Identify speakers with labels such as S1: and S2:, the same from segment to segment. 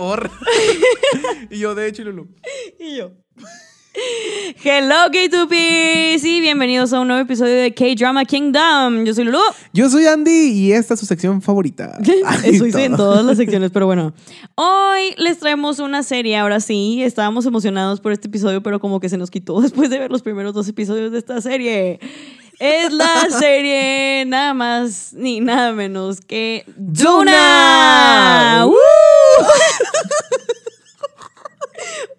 S1: y yo, de hecho, y Lulu.
S2: Y yo. Hello K2Ps y bienvenidos a un nuevo episodio de K-Drama Kingdom. Yo soy Lulu.
S1: Yo soy Andy y esta es su sección favorita.
S2: Eso hice en todas las secciones, pero bueno. Hoy les traemos una serie, ahora sí. Estábamos emocionados por este episodio, pero como que se nos quitó después de ver los primeros dos episodios de esta serie. Es la serie nada más ni nada menos que Duna.
S1: Duna.
S2: ¡Woo!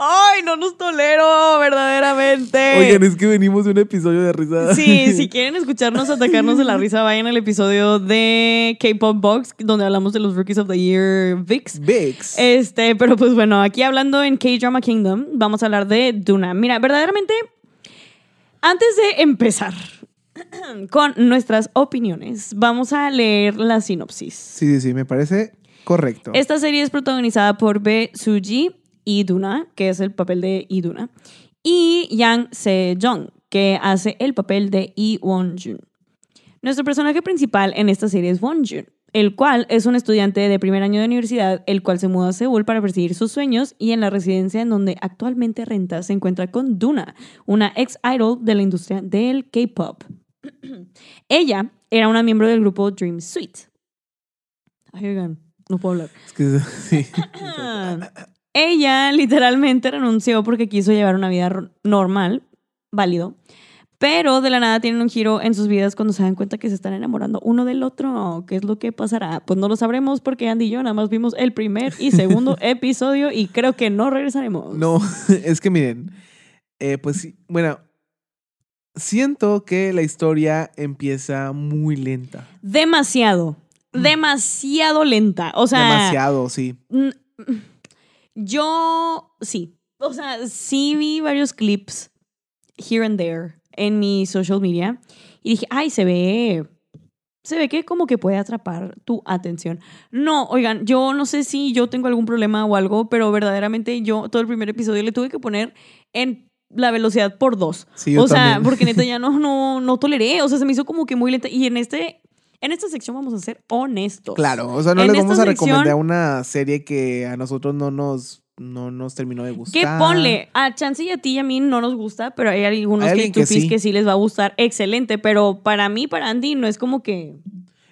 S2: Ay, no nos tolero, verdaderamente.
S1: Oigan, es que venimos de un episodio de risa.
S2: Sí, si quieren escucharnos atacarnos de la risa, vayan al episodio de K-Pop Box, donde hablamos de los Rookies of the Year VIX.
S1: Vix.
S2: Este, pero pues bueno, aquí hablando en K-Drama Kingdom, vamos a hablar de Duna. Mira, verdaderamente, antes de empezar con nuestras opiniones, vamos a leer la sinopsis.
S1: Sí, sí, sí, me parece correcto.
S2: Esta serie es protagonizada por Be Suji y Duna, que es el papel de Iduna, y Yang Se-jong, que hace el papel de Lee Won-jun. Nuestro personaje principal en esta serie es Won-jun, el cual es un estudiante de primer año de universidad, el cual se muda a Seúl para perseguir sus sueños y en la residencia en donde actualmente renta se encuentra con Duna, una ex-idol de la industria del K-pop. Ella era una miembro del grupo Dream Suite. No puedo hablar.
S1: Es que, sí.
S2: Ella literalmente renunció porque quiso llevar una vida normal, válido, pero de la nada tienen un giro en sus vidas cuando se dan cuenta que se están enamorando uno del otro. ¿Qué es lo que pasará? Pues no lo sabremos porque Andy y yo nada más vimos el primer y segundo episodio y creo que no regresaremos.
S1: No, es que miren, eh, pues sí, bueno, siento que la historia empieza muy lenta.
S2: Demasiado, demasiado lenta. O sea,
S1: Demasiado, sí.
S2: Mm, Yo sí. O sea, sí vi varios clips here and there en mi social media y dije, ay, se ve. Se ve que como que puede atrapar tu atención. No, oigan, yo no sé si yo tengo algún problema o algo, pero verdaderamente yo todo el primer episodio le tuve que poner en la velocidad por dos.
S1: Sí, yo
S2: o sea,
S1: también.
S2: porque neta ya no, no, no toleré. O sea, se me hizo como que muy lenta. Y en este, en esta sección vamos a ser honestos.
S1: Claro, o sea, no
S2: En
S1: les vamos a recomendar
S2: sección-
S1: una serie que a nosotros no nos, no nos terminó de gustar.
S2: Que ponle, a Chance y a ti y a mí no nos gusta, pero hay algunos
S1: Hay
S2: que,
S1: sí.
S2: que sí les va a gustar. Excelente, pero para mí, para Andy, no es como que...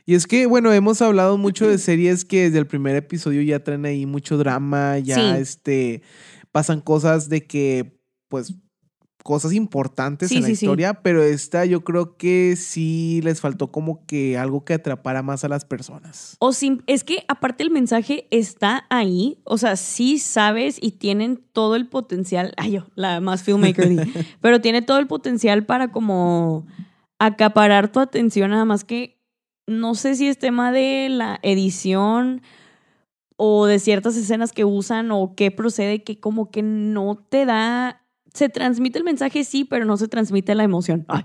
S1: Y es que, bueno, hemos hablado mucho de series que desde el primer episodio ya traen ahí mucho drama, ya
S2: Sí.
S1: este, pasan cosas de que, pues, cosas importantes
S2: Sí,
S1: en la
S2: sí, sí.
S1: historia, pero esta yo creo que sí les faltó como que algo que atrapara más a las personas.
S2: O sim- es que aparte el mensaje está ahí, o sea, sí sabes y tienen todo el potencial, ay yo, la más filmmaker, pero tiene todo el potencial para como acaparar tu atención, nada más que no sé si es tema de la edición o de ciertas escenas que usan o qué procede que como que no te da, se transmite el mensaje sí, pero no se transmite la emoción. Ay,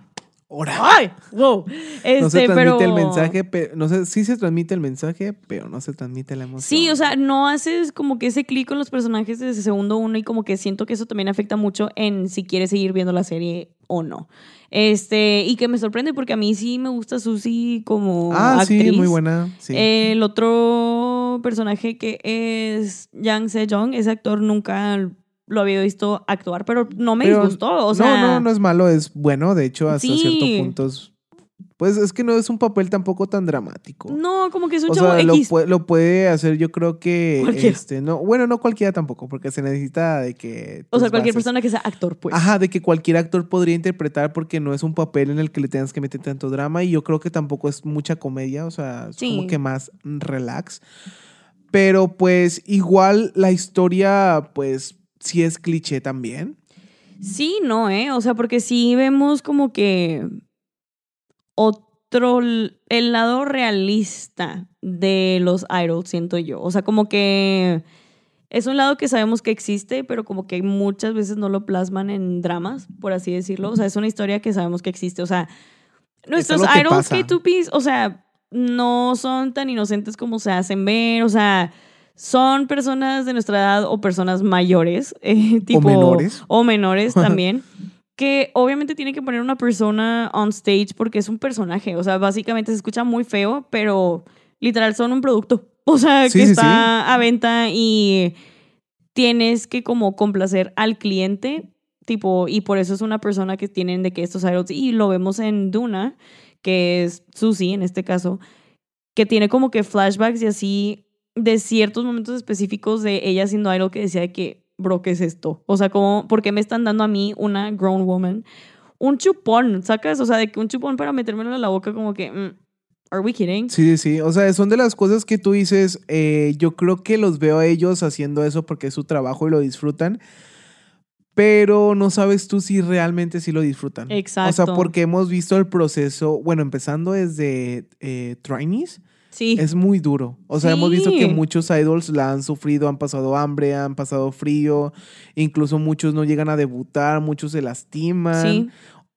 S1: Ahora.
S2: ay, wow. Este,
S1: no se transmite
S2: pero...
S1: el mensaje, pero no sé, sí se transmite el mensaje, pero no se transmite la emoción.
S2: Sí, o sea, no haces como que ese clic con los personajes desde segundo uno y como que siento que eso también afecta mucho en si quieres seguir viendo la serie o no. Este, y que me sorprende porque a mí sí me gusta Susie como
S1: Ah,
S2: actriz.
S1: sí, muy buena. Sí.
S2: El otro personaje que es Yang Se-jong, ese actor nunca lo había visto actuar, pero no me
S1: Pero-
S2: disgustó, o sea...
S1: no, no, no es malo, es bueno. De hecho, hasta
S2: Sí.
S1: cierto punto es- Pues es que no es un papel tampoco tan dramático.
S2: No, como que es un
S1: o
S2: chavo
S1: sea, lo, puede, lo puede hacer, yo creo que.
S2: Cualquiera.
S1: Este, no, bueno, no cualquiera tampoco, porque se necesita de que.
S2: o sea,
S1: tus
S2: cualquier
S1: bases-
S2: persona que sea actor, pues.
S1: Ajá, de que cualquier actor podría interpretar porque no es un papel en el que le tengas que meter tanto drama y yo creo que tampoco es mucha comedia, o sea, es
S2: Sí.
S1: como que más relax. Pero pues igual la historia pues sí es cliché también.
S2: Sí, no, ¿eh? O sea, porque sí vemos como que otro, el lado realista de los idols, siento yo. O sea, como que es un lado que sabemos que existe, pero como que muchas veces no lo plasman en dramas, por así decirlo. O sea, es una historia que sabemos que existe. O sea, nuestros idols
S1: pasa.
S2: K2Ps, o sea, no son tan inocentes como se hacen ver. O sea, son personas de nuestra edad o personas mayores, eh, tipo,
S1: menores.
S2: o menores también, que obviamente tienen que poner una persona on stage porque es un personaje. O sea, básicamente se escucha muy feo, pero literal son un producto. O sea,
S1: Sí,
S2: que
S1: sí,
S2: está a venta y tienes que como complacer al cliente, tipo, y por eso es una persona que tienen de que estos idols, y lo vemos en Duna, que es Susie en este caso, que tiene como que flashbacks y así de ciertos momentos específicos de ella siendo idol que decía de que, bro, ¿qué es esto? O sea, como, ¿por qué me están dando a mí, una grown woman, un chupón, sacas? O sea, de que un chupón para metérmelo en la boca como que, mm, ¿are we kidding?
S1: Sí, sí, o sea, son de las cosas que tú dices, eh, yo creo que los veo a ellos haciendo eso porque es su trabajo y lo disfrutan, pero no sabes tú si realmente sí lo disfrutan.
S2: Exacto.
S1: O sea, porque hemos visto el proceso, bueno, empezando desde eh, trainees,
S2: Sí.
S1: es muy duro. O sea, hemos visto que muchos idols la han sufrido, han pasado hambre, han pasado frío, incluso muchos no llegan a debutar, muchos se lastiman.
S2: Sí.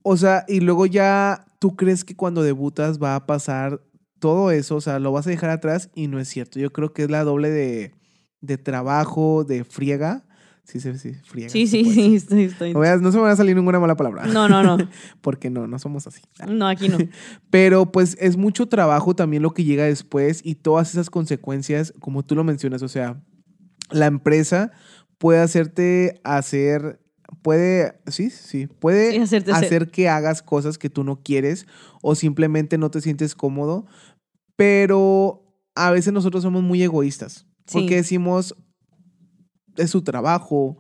S1: O sea, y luego ya tú crees que cuando debutas va a pasar todo eso, o sea, lo vas a dejar atrás y no es cierto. Yo creo que es la doble de, de trabajo, de friega. Sí, sí, sí, friega.
S2: Sí,
S1: se
S2: sí, sí, estoy, estoy-
S1: No, se me va a salir ninguna mala palabra.
S2: No, no, no.
S1: Porque no, no somos así.
S2: No, aquí no.
S1: Pero pues es mucho trabajo también lo que llega después y todas esas consecuencias, como tú lo mencionas, o sea, la empresa puede hacerte hacer, puede, sí, sí, puede
S2: hacerte hacer.
S1: hacer que hagas cosas que tú no quieres o simplemente no te sientes cómodo, pero a veces nosotros somos muy egoístas
S2: Sí.
S1: porque decimos es su trabajo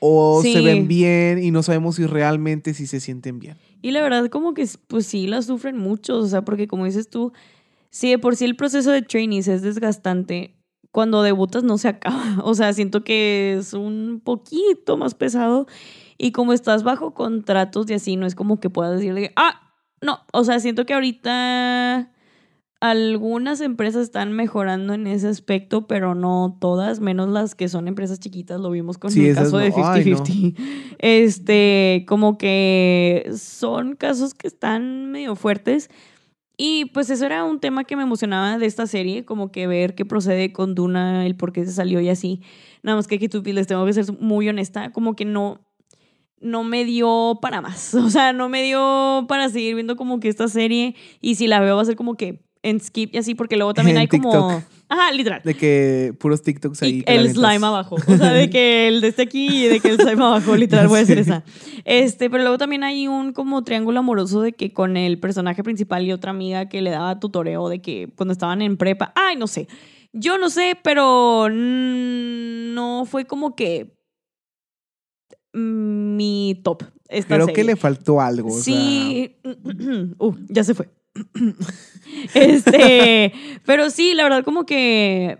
S1: o se ven bien y no sabemos si realmente si se sienten bien.
S2: Y la verdad, como que, pues sí, la sufren muchos, o sea, porque como dices tú, si de por sí el proceso de trainees es desgastante, cuando debutas no se acaba. O sea, siento que es un poquito más pesado. Y como estás bajo contratos y así, no es como que puedas decirle, ah, no. O sea, siento que ahorita algunas empresas están mejorando en ese aspecto, pero no todas, menos las que son empresas chiquitas. Lo vimos con
S1: Sí,
S2: el caso de
S1: no. Ay, no.
S2: 50-50. Este, como que son casos que están medio fuertes. Y pues eso era un tema que me emocionaba de esta serie, como que ver qué procede con Duna, el por qué se salió y así. Nada más que aquí tú les tengo que ser muy honesta, como que no, no me dio para más. O sea, no me dio para seguir viendo como que esta serie. Y si la veo va a ser como que en skip y así, porque luego también hay como... Ajá, literal.
S1: De que puros TikToks ahí.
S2: Y el slime abajo. O sea, de que el de este aquí y de que el slime abajo, literal, voy a hacer esa. Este, pero luego también hay un como triángulo amoroso de que con el personaje principal y otra amiga que le daba tutoreo de que cuando estaban en prepa. Ay, no sé. Yo no sé, pero no fue como que mi top. Esta
S1: Creo
S2: serie.
S1: que le faltó algo. o sea,
S2: Sí, uh, ya se fue. este, pero sí, la verdad como que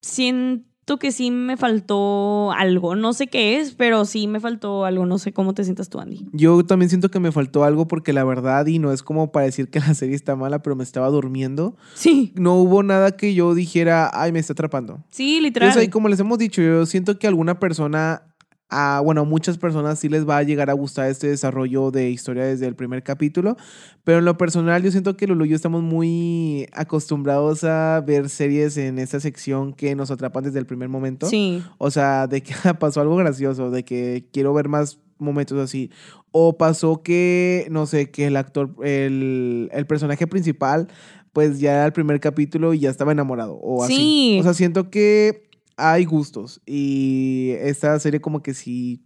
S2: siento que sí me faltó algo. No sé qué es, pero sí me faltó algo. No sé cómo te sientas tú, Andy.
S1: Yo también siento que me faltó algo porque la verdad, y no es como para decir que la serie está mala, pero me estaba durmiendo.
S2: Sí,
S1: No hubo nada que yo dijera, ay, me está atrapando.
S2: sí, literal.
S1: Entonces, ahí, como les hemos dicho, yo siento que alguna persona, a, bueno, muchas personas sí les va a llegar a gustar este desarrollo de historia desde el primer capítulo, pero en lo personal yo siento que Lulu y yo estamos muy acostumbrados a ver series en esta sección que nos atrapan desde el primer momento.
S2: Sí,
S1: O sea, de que pasó algo gracioso, de que quiero ver más momentos así. O pasó que, no sé, que el actor, el, el personaje principal, pues ya era el primer capítulo y ya estaba enamorado. O así.
S2: Sí.
S1: O sea, siento que hay gustos. Y esta serie como que sí,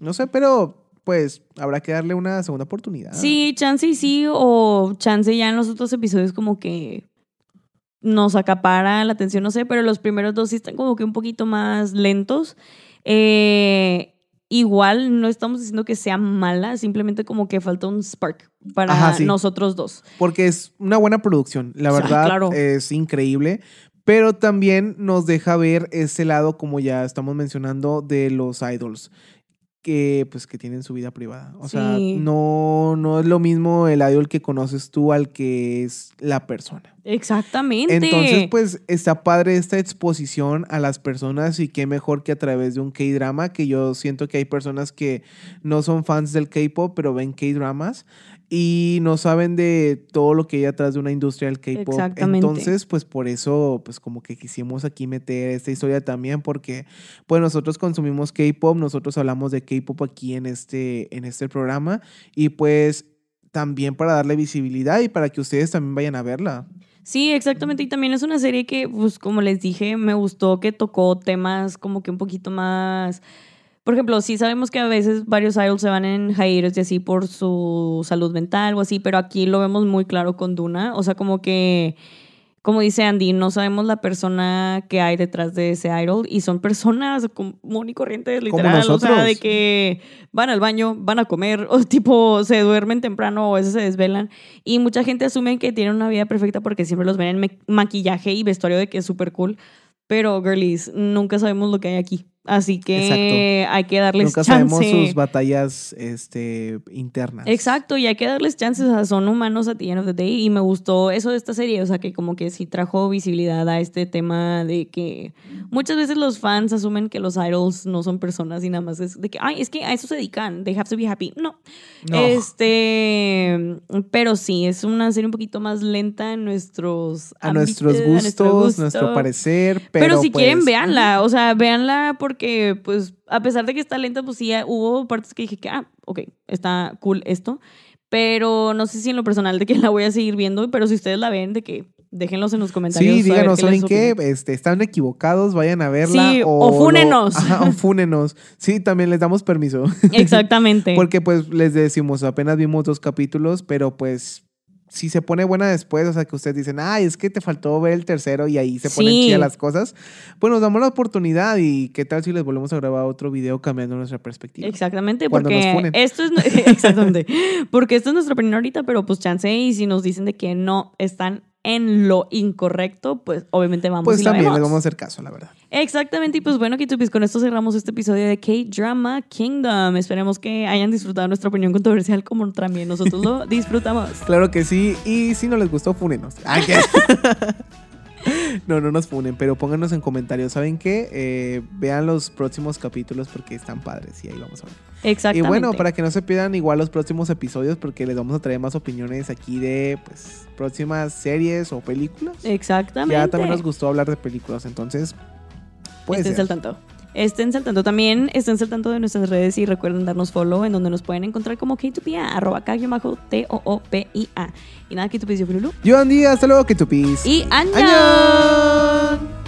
S1: no sé, pero pues habrá que darle una segunda oportunidad.
S2: sí, chance y sí, o chance ya en los otros episodios como que nos acapara la atención, no sé, pero los primeros dos sí están como que un poquito más lentos. Eh, igual no estamos diciendo que sea mala, simplemente como que falta un spark para
S1: Ajá, sí.
S2: nosotros dos.
S1: Porque es una buena producción, la
S2: O sea,
S1: verdad
S2: claro.
S1: es increíble, pero también nos deja ver ese lado, como ya estamos mencionando, de los idols, que pues que tienen su vida privada. O sea, no, no es lo mismo el idol que conoces tú al que es la persona.
S2: Exactamente.
S1: Entonces, pues está padre esta exposición a las personas y qué mejor que a través de un K-drama, que yo siento que hay personas que no son fans del K-pop, pero ven K-dramas y no saben de todo lo que hay atrás de una industria del K-pop. Entonces, pues por eso, pues como que quisimos aquí meter esta historia también, porque pues nosotros consumimos K-pop, nosotros hablamos de K-pop aquí en este, en este programa y pues también para darle visibilidad y para que ustedes también vayan a verla.
S2: Sí, exactamente. Y también es una serie que, pues, como les dije, me gustó que tocó temas como que un poquito más. Por ejemplo, sí sabemos que a veces varios idols se van en hiatus y así por su salud mental o así, pero aquí lo vemos muy claro con Duna. O sea, como que como dice Andy, no sabemos la persona que hay detrás de ese idol y son personas común y corrientes, literal. O sea, de que van al baño, van a comer, o tipo se duermen temprano o a veces se desvelan. Y mucha gente asume que tienen una vida perfecta porque siempre los ven en maquillaje y vestuario de que es súper cool. Pero, girlies, nunca sabemos lo que hay aquí. Así que hay que darles Nunca sabemos
S1: sus batallas este, internas.
S2: Exacto, y hay que darles chances. a son humanos a the end of the day. Y me gustó eso de esta serie. O sea, que como que sí trajo visibilidad a este tema de que muchas veces los fans asumen que los idols no son personas y nada más es de que, ay, es que a eso se dedican. They have to be happy. No. Este. Pero sí, es una serie un poquito más lenta en nuestros.
S1: A, nuestros gustos, nuestro, parecer. Pero, pero
S2: si quieren, pues, véanla. O sea, véanla porque que, pues, a pesar de que está lenta, pues sí, hubo partes que dije que, ah, ok, está cool esto. Pero no sé si en lo personal de que la voy a seguir viendo, pero si ustedes la ven, de que déjenlos en los comentarios.
S1: Sí, díganos, ¿saben qué? Este, están equivocados, vayan a verla.
S2: Sí, o, fúnenos.
S1: o fúnenos. Sí, también les damos permiso.
S2: Exactamente.
S1: Porque pues les decimos, apenas vimos dos capítulos, pero pues si se pone buena después, o sea, que ustedes dicen, ay, es que te faltó ver el tercero y ahí se ponen chidas las cosas, pues nos damos la oportunidad y qué tal si les volvemos a grabar otro video cambiando nuestra perspectiva.
S2: Exactamente, porque esto es exactamente, porque esto es nuestra opinión ahorita, pero pues chance y si nos dicen de que no están en lo incorrecto, pues obviamente vamos
S1: pues
S2: y
S1: también les vamos a hacer caso, la verdad.
S2: Exactamente, y pues bueno, Kitupis, con esto cerramos este episodio de K-Drama Kingdom. Esperemos que hayan disfrutado nuestra opinión controversial como también nosotros lo disfrutamos.
S1: Claro que sí, y si no les gustó, fúnenos. No, no nos funen, pero pónganos en comentarios. ¿Saben qué? Eh, vean los próximos capítulos porque están padres y ahí vamos a ver.
S2: Exactamente.
S1: Y bueno, para que no se pierdan igual los próximos episodios porque les vamos a traer más opiniones aquí de pues próximas series o películas.
S2: Exactamente.
S1: Ya también nos gustó hablar de películas, entonces puede
S2: Estén al tanto. Estén saltando también, estén saltando de nuestras redes y recuerden darnos follow en donde nos pueden encontrar como K2PA, arroba k t o o p i a Y nada, K2P, yo
S1: Yo Andy, hasta luego K2P.
S2: Y ¡Año!